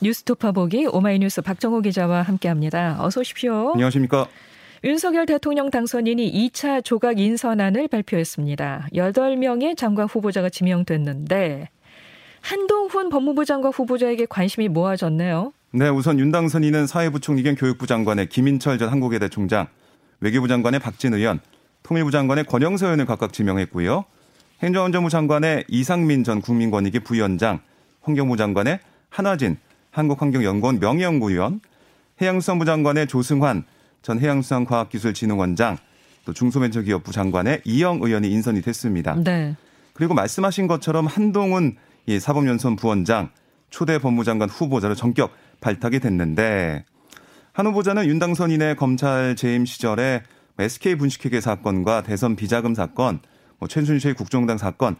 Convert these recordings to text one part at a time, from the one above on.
뉴스토파 보기 오마이뉴스 박정호 기자와 함께합니다. 어서 오십시오. 안녕하십니까. 윤석열 대통령 당선인이 2차 조각 인선안을 발표했습니다. 8명의 장관 후보자가 지명됐는데 한동훈 법무부 장관 후보자에게 관심이 모아졌네요. 네, 우선 윤 당선인은 사회부총리 겸 교육부 장관의 김인철 전 한국외대 총장, 외교부 장관의 박진 의원, 통일부 장관의 권영세 의원을 각각 지명했고요. 행정안전부 장관의 이상민 전 국민권익위 부위원장, 환경부 장관의 한화진 한국환경연구원 명예연구위원, 해양수산부 장관의 조승환 전 해양수산과학기술진흥원장, 또 중소벤처기업부 장관의 이영 의원이 인선이 됐습니다. 네. 그리고 말씀하신 것처럼 한동훈 사법연수원 부원장, 초대 법무장관 후보자로 전격 발탁이 됐는데 한 후보자는 윤 당선인의 검찰 재임 시절에 SK 분식회계 사건과 대선 비자금 사건, 뭐 최순실 국정당 사건,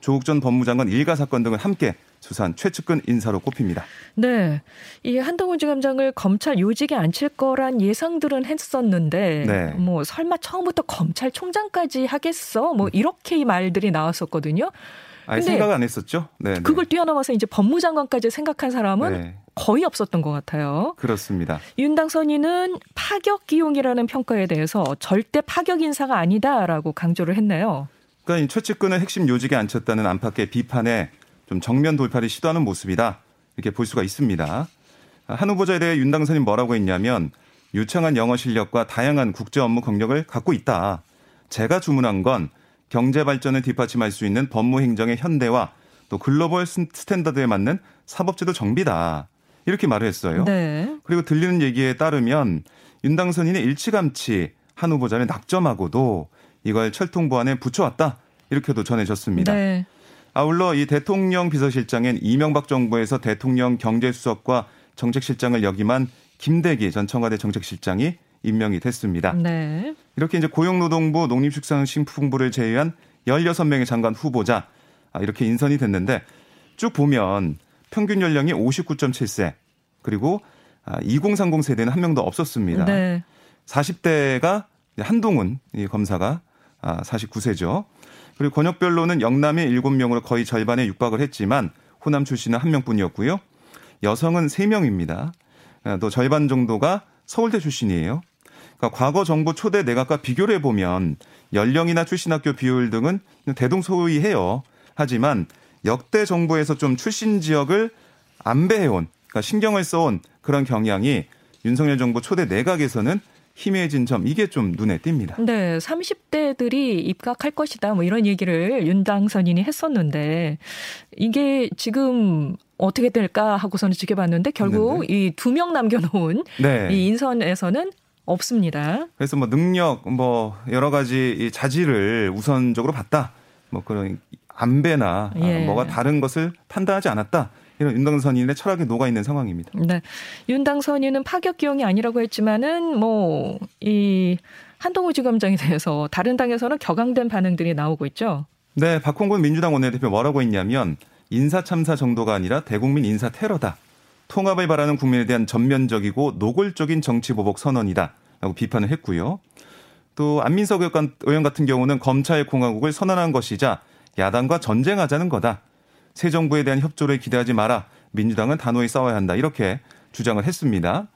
조국 전 법무장관 일가 사건 등을 함께 수사한 최측근 인사로 꼽힙니다. 네. 이 한동훈 지검장을 검찰 요직에 앉힐 거란 예상들은 했었는데 네. 뭐 설마 처음부터 검찰총장까지 하겠어? 뭐 이렇게 말들이 나왔었거든요. 아니, 생각 안 했었죠. 네, 네. 그걸 뛰어넘어서 이제 법무장관까지 생각한 사람은 네. 거의 없었던 것 같아요. 그렇습니다. 윤당선인은 파격 기용이라는 평가에 대해서 절대 파격 인사가 아니다라고 강조를 했네요. 그러니까 이 최측근을 핵심 요직에 앉혔다는 안팎의 비판에 좀 정면 돌파를 시도하는 모습이다. 이렇게 볼 수가 있습니다. 한 후보자에 대해 윤 당선인 뭐라고 했냐면 유창한 영어 실력과 다양한 국제 업무 경력을 갖고 있다. 제가 주문한 건 경제 발전을 뒷받침할 수 있는 법무 행정의 현대화 또 global standard에 맞는 사법제도 정비다. 이렇게 말을 했어요. 네. 그리고 들리는 얘기에 따르면 윤 당선인이 일찌감치 한 후보자를 낙점하고도 이걸 철통보안에 붙여왔다. 이렇게도 전해졌습니다. 네. 아울러 이 대통령 비서실장엔 이명박 정부에서 대통령 경제수석과 정책실장을 역임한 김대기 전 청와대 정책실장이 임명이 됐습니다. 네. 이렇게 이제 고용노동부 농림축산식품부를 제외한 16명의 장관 후보자 아, 이렇게 인선이 됐는데 쭉 보면 평균 연령이 59.7세 그리고 2030 아, 세대는 한 명도 없었습니다. 네. 40대가 한동훈 검사가 49세죠. 아, 그리고 권역별로는 영남이 7명으로 거의 절반에 육박을 했지만 호남 출신은 한 명뿐이었고요. 여성은 3명입니다. 또 절반 정도가 서울대 출신이에요. 그러니까 과거 정부 초대 내각과 비교를 해보면 연령이나 출신 학교 비율 등은 대동소이해요. 하지만 역대 정부에서 좀 출신 지역을 안배해온, 그러니까 신경을 써온 그런 경향이 윤석열 정부 초대 내각에서는 희미해진 점 이게 좀 눈에 띕니다. 네, 30대들이 입각할 것이다 뭐 이런 얘기를 윤당선인이 했었는데 이게 지금 어떻게 될까 하고서는 지켜봤는데 결국 이 두 명 남겨놓은 네. 이 인선에서는 없습니다. 그래서 뭐 능력 뭐 여러 가지 이 자질을 우선적으로 봤다. 뭐 그런 안배나 예. 뭐가 다른 것을 판단하지 않았다. 이런 윤당선인의 철학이 녹아 있는 상황입니다. 네. 윤당선인은 파격 기용이 아니라고 했지만은 뭐 이 한동훈 지검장에 대해서 다른 당에서는 격앙된 반응들이 나오고 있죠. 네, 박홍근 민주당 원내대표 뭐라고 했냐면 인사 참사 정도가 아니라 대국민 인사 테러다. 통합을 바라는 국민에 대한 전면적이고 노골적인 정치 보복 선언이다. 라고 비판을 했고요. 또 안민석 의원 같은 경우는 검찰 공화국을 선언한 것이자 야당과 전쟁하자는 거다. 새 정부에 대한 협조를 기대하지 마라. 민주당은 단호히 싸워야 한다. 이렇게 주장을 했습니다.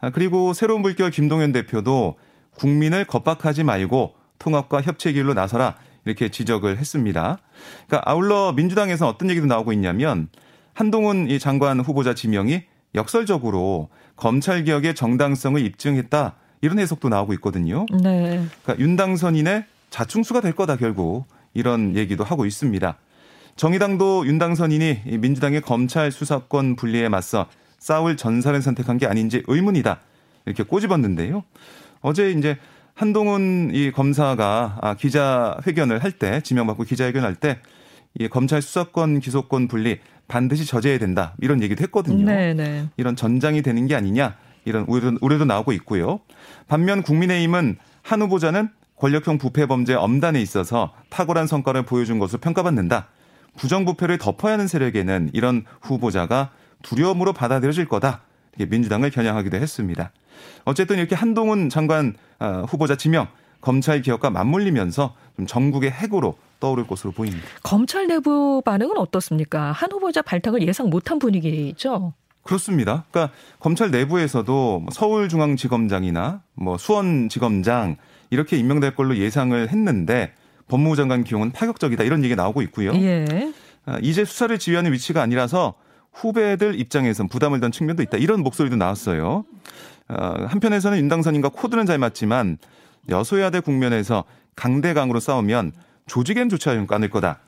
아, 그리고 새로운 물결 김동연 대표도 국민을 겁박하지 말고 통합과 협치 길로 나서라. 이렇게 지적을 했습니다. 그러니까 아울러 민주당에서 어떤 얘기도 나오고 있냐면 한동훈 이 장관 후보자 지명이 역설적으로 검찰 개혁의 정당성을 입증했다. 이런 해석도 나오고 있거든요. 네. 그러니까 윤당선인의 자충수가 될 거다 결국 이런 얘기도 하고 있습니다. 정의당도 윤당선인이 민주당의 검찰 수사권 분리에 맞서 싸울 전사를 선택한 게 아닌지 의문이다. 이렇게 꼬집었는데요. 어제 이제 한동훈 이 검사가 아, 기자 회견을 할 때, 지명받고 기자 회견할 때, 이 검찰 수사권 기소권 분리 반드시 저지해야 된다. 이런 얘기도 했거든요. 네네. 네. 이런 전장이 되는 게 아니냐. 이런 우려도, 우려도 나오고 있고요. 반면 국민의힘은 한 후보자는 권력형 부패 범죄 엄단에 있어서 탁월한 성과를 보여준 것으로 평가받는다. 부정부패를 덮어야 하는 세력에는 이런 후보자가 두려움으로 받아들여질 거다. 민주당을 겨냥하기도 했습니다. 어쨌든 이렇게 한동훈 장관 어, 후보자 지명 검찰 개혁과 맞물리면서 좀 전국의 핵으로 떠오를 것으로 보입니다. 검찰 내부 반응은 어떻습니까? 한 후보자 발탁을 예상 못한 분위기죠. 그렇습니다. 그러니까 검찰 내부에서도 뭐 서울중앙지검장이나 뭐 수원지검장 이렇게 임명될 걸로 예상을 했는데 법무부 장관 기용은 파격적이다 이런 얘기 나오고 있고요. 예. 아, 이제 수사를 지휘하는 위치가 아니라서 후배들 입장에선 부담을 던 측면도 있다. 이런 목소리도 나왔어요. 어, 한편에서는 윤당선인과 코드는 잘 맞지만 여소야대 국면에서 강대강으로 싸우면 조직엔 조차 좀 까눌 거다.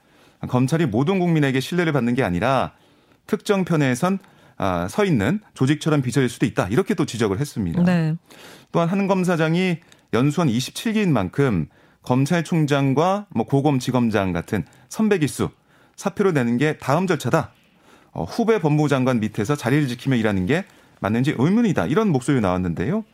검찰이 모든 국민에게 신뢰를 받는 게 아니라 특정 편에선 아, 서 있는 조직처럼 비춰질 수도 있다. 이렇게 또 지적을 했습니다. 네. 또한 한 검사장이 연수원 27기인 만큼 검찰총장과 뭐 고검지검장 같은 선배 기수 사표를 내는 게 다음 절차다. 어, 후배 법무부 장관 밑에서 자리를 지키며 일하는 게 맞는지 의문이다. 이런 목소리 나왔는데요.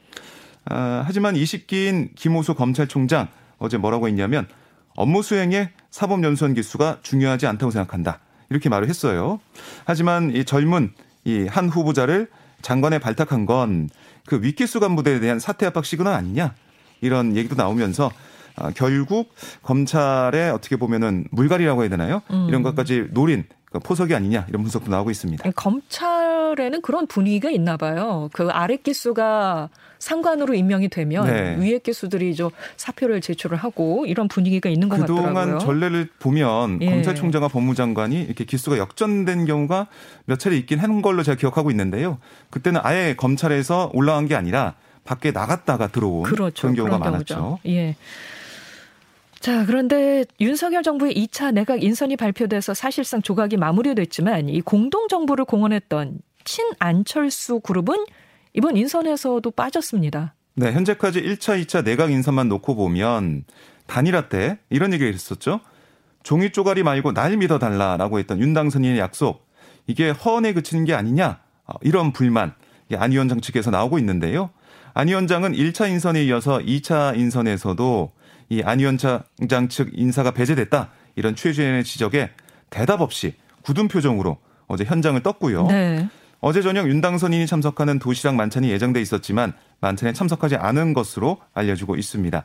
아, 하지만 20기인 김호수 검찰총장 어제 뭐라고 했냐면 업무 수행에 사법연수원 기수가 중요하지 않다고 생각한다. 이렇게 말을 했어요. 하지만 이 젊은 이 한 후보자를 장관에 발탁한 건그 윗기수 간부들에 대한 사퇴 압박 시그널 아니냐. 이런 얘기도 나오면서 아, 결국 검찰의 어떻게 보면은 물갈이라고 해야 되나요? 음. 이런 것까지 노린 그 포석이 아니냐 이런 분석도 나오고 있습니다. 검찰에는 그런 분위기가 있나 봐요. 그 아래 기수가 상관으로 임명이 되면 네. 위에 기수들이 저 사표를 제출을 하고 이런 분위기가 있는 것 그동안 같더라고요. 그동안 전례를 보면 예. 검찰총장과 법무장관이 이렇게 기수가 역전된 경우가 몇 차례 있긴 한 걸로 제가 기억하고 있는데요. 그때는 아예 검찰에서 올라간 게 아니라 밖에 나갔다가 들어온 그렇죠. 그런 경우가 그런 많았죠. 예. 자, 그런데 윤석열 정부의 2차 내각 인선이 발표돼서 사실상 조각이 마무리됐지만 이 공동 정부를 공언했던 친안철수 그룹은 이번 인선에서도 빠졌습니다. 네, 현재까지 1차, 2차 내각 인선만 놓고 보면 단일화 때 이런 얘기를 했었죠. 종이 쪼가리 말고 날 믿어달라라고 했던 윤당선인의 약속. 이게 허언에 그치는 게 아니냐. 어, 이런 불만. 안 위원장 측에서 나오고 있는데요. 안 위원장은 1차 인선에 이어서 2차 인선에서도 이 안 위원장 측 인사가 배제됐다 이런 최재현의 지적에 대답 없이 굳은 표정으로 어제 현장을 떴고요. 네. 어제 저녁 윤당선인이 참석하는 도시락 만찬이 예정돼 있었지만 만찬에 참석하지 않은 것으로 알려지고 있습니다.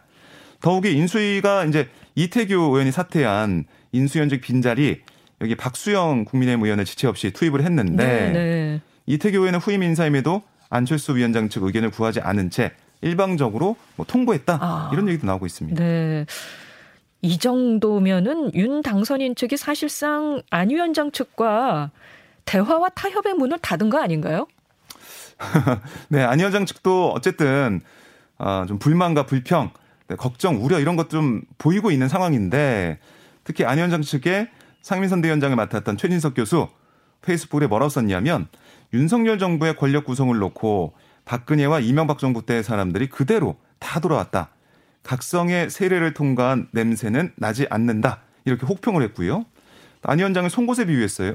더욱이 인수위가 이제 이태규 의원이 사퇴한 인수위원직 빈자리 여기 박수영 국민의힘 의원을 지체 없이 투입을 했는데 네, 네. 이태규 의원은 후임 인사임에도 안철수 위원장 측 의견을 구하지 않은 채 일방적으로 뭐 통보했다 아. 이런 얘기도 나오고 있습니다. 네. 이 정도면은 윤 당선인 측이 사실상 안 위원장 측과 대화와 타협의 문을 닫은 거 아닌가요? 네, 안 위원장 측도 어쨌든 어, 좀 불만과 불평, 네, 걱정, 우려 이런 것 좀 보이고 있는 상황인데 특히 안 위원장 측에 상민선 대위원장을 맡았던 최진석 교수 페이스북에 뭐라고 썼냐면 윤석열 정부의 권력 구성을 놓고 박근혜와 이명박 정부 때 사람들이 그대로 다 돌아왔다. 각성의 세례를 통과한 냄새는 나지 않는다. 이렇게 혹평을 했고요. 안 위원장을 송곳에 비유했어요.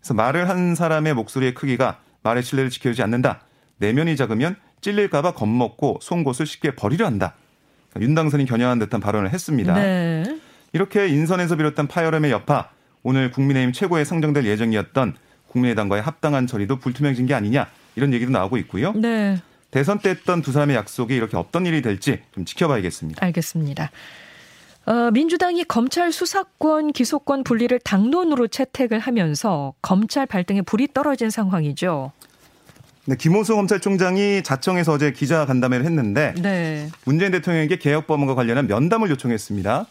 그래서 말을 한 사람의 목소리의 크기가 말의 신뢰를 지켜주지 않는다. 내면이 작으면 찔릴까봐 겁먹고 송곳을 쉽게 버리려 한다. 그러니까 윤 당선이 겨냥한 듯한 발언을 했습니다. 네. 이렇게 인선에서 비롯한 파열음의 여파, 오늘 국민의힘 최고에 상정될 예정이었던 국민의당과의 합당한 처리도 불투명해진 게 아니냐 이런 얘기도 나오고 있고요. 네. 대선 때 했던 두 사람의 약속이 이렇게 어떤 일이 될지 좀 지켜봐야겠습니다. 알겠습니다. 어, 민주당이 검찰 수사권, 기소권 분리를 당론으로 채택을 하면서 검찰 발등에 불이 떨어진 상황이죠. 네, 김호수 검찰총장이 자청에서 어제 기자 간담회를 했는데 네. 문재인 대통령에게 개혁 법안과 관련한 면담을 요청했습니다.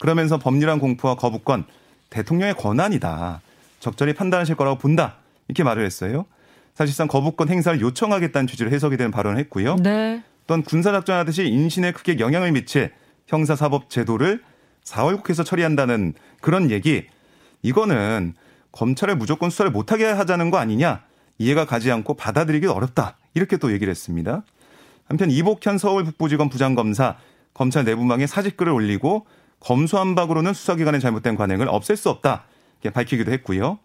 그러면서 법률안 공포와 거부권 대통령의 권한이다. 적절히 판단하실 거라고 본다. 이렇게 말을 했어요. 사실상 거부권 행사를 요청하겠다는 취지로 해석이 되는 발언을 했고요. 네. 또한 군사작전 하듯이 인신에 크게 영향을 미칠 형사사법 제도를 4월 국회에서 처리한다는 그런 얘기 이거는 검찰을 무조건 수사를 못하게 하자는 거 아니냐 이해가 가지 않고 받아들이기 어렵다 이렇게 또 얘기를 했습니다. 한편 이복현 서울 북부지검 부장검사 검찰 내부망에 사직글을 올리고 검수한박으로는 수사기관의 잘못된 관행을 없앨 수 없다 이렇게 밝히기도 했고요.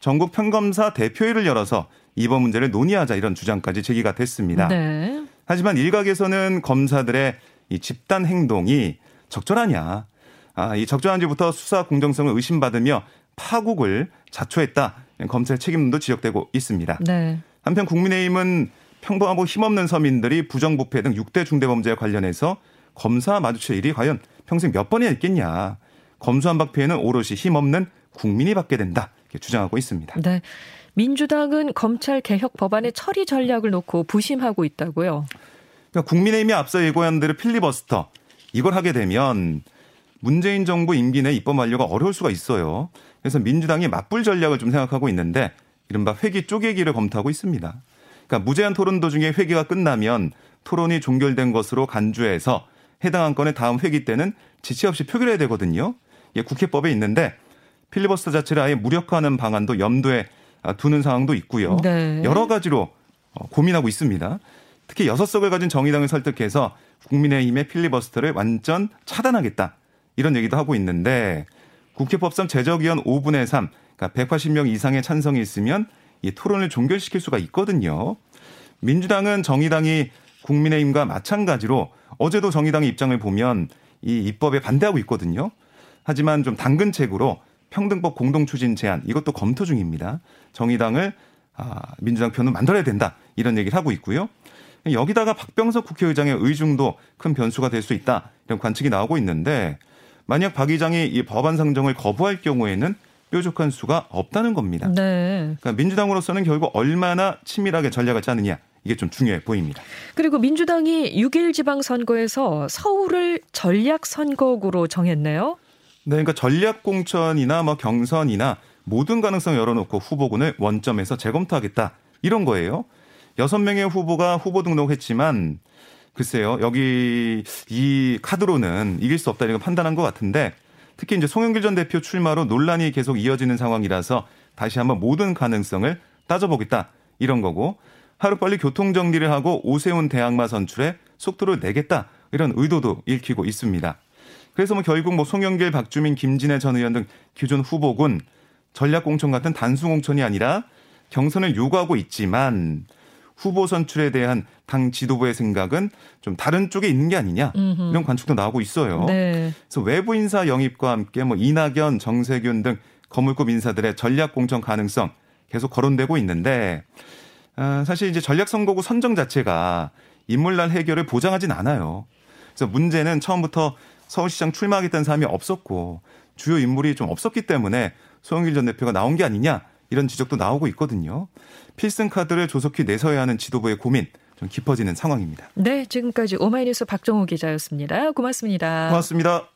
전국 평검사 대표회를 열어서 이번 문제를 논의하자 이런 주장까지 제기가 됐습니다. 네. 하지만 일각에서는 검사들의 이 집단 행동이 적절하냐. 아, 이 적절한지부터 수사 공정성을 의심받으며 파국을 자초했다. 검찰 책임도 지적되고 있습니다. 네. 한편 국민의힘은 평범하고 힘없는 서민들이 부정부패 등 6대 중대범죄에 관련해서 검사 마주칠 일이 과연 평생 몇 번이나 있겠냐. 검수한박 피해는 오롯이 힘없는 국민이 받게 된다. 이렇게 주장하고 있습니다. 네. 민주당은 검찰 개혁 법안의 처리 전략을 놓고 부심하고 있다고요. 그러니까 국민의힘이 앞서 예고한 대로 필리버스터 이걸 하게 되면 문재인 정부 임기 내 입법 완료가 어려울 수가 있어요. 그래서 민주당이 맞불 전략을 좀 생각하고 있는데 이른바 회기 쪼개기를 검토하고 있습니다. 그러니까 무제한 토론 도중에 회기가 끝나면 토론이 종결된 것으로 간주해서 해당 안건의 다음 회기 때는 지체 없이 표결해야 되거든요. 이게 국회법에 있는데 필리버스터 자체를 아예 무력화하는 방안도 염두에 두는 상황도 있고요. 네. 여러 가지로 어, 고민하고 있습니다. 특히 여섯 석을 가진 정의당을 설득해서 국민의힘의 필리버스터를 완전 차단하겠다. 이런 얘기도 하고 있는데 국회법상 제적의원 5분의 3, 그러니까 180명 이상의 찬성이 있으면 이 토론을 종결시킬 수가 있거든요. 민주당은 정의당이 국민의힘과 마찬가지로 어제도 정의당의 입장을 보면 이 입법에 반대하고 있거든요. 하지만 좀 당근책으로 평등법 공동 추진 제안 이것도 검토 중입니다. 정의당을 아, 민주당 편은 만들어야 된다 이런 얘기를 하고 있고요. 여기다가 박병석 국회의장의 의중도 큰 변수가 될 수 있다 이런 관측이 나오고 있는데 만약 박 의장이 이 법안 상정을 거부할 경우에는 뾰족한 수가 없다는 겁니다. 네. 그러니까 민주당으로서는 결국 얼마나 치밀하게 전략을 짜느냐 이게 좀 중요해 보입니다. 그리고 민주당이 6일 지방선거에서 서울을 전략선거구로 정했네요. 네, 그러니까 전략 공천이나 뭐 경선이나 모든 가능성 열어놓고 후보군을 원점에서 재검토하겠다 이런 거예요. 여섯 명의 후보가 후보 등록했지만 글쎄요 여기 이 카드로는 이길 수 없다 이런 판단한 것 같은데 특히 이제 송영길 전 대표 출마로 논란이 계속 이어지는 상황이라서 다시 한번 모든 가능성을 따져보겠다 이런 거고 하루빨리 교통 정리를 하고 오세훈 대항마 선출에 속도를 내겠다 이런 의도도 읽히고 있습니다. 그래서 뭐 결국 뭐 송영길, 박주민, 김진애 전 의원 등 기존 후보군 전략 공천 같은 단순 공천이 아니라 경선을 요구하고 있지만 후보 선출에 대한 당 지도부의 생각은 좀 다른 쪽에 있는 게 아니냐 이런 관측도 나오고 있어요. 네. 그래서 외부 인사 영입과 함께 뭐 이낙연, 정세균 등 거물급 인사들의 전략 공천 가능성 계속 거론되고 있는데 아, 사실 이제 전략 선거구 선정 자체가 인물날 해결을 보장하진 않아요. 그래서 문제는 처음부터 서울시장 출마하겠다는 사람이 없었고 주요 인물이 좀 없었기 때문에 소영길 전 대표가 나온 게 아니냐 이런 지적도 나오고 있거든요. 필승 카드를 조속히 내서야 하는 지도부의 고민 좀 깊어지는 상황입니다. 네, 지금까지 오마이뉴스 박정호 기자였습니다. 고맙습니다. 고맙습니다.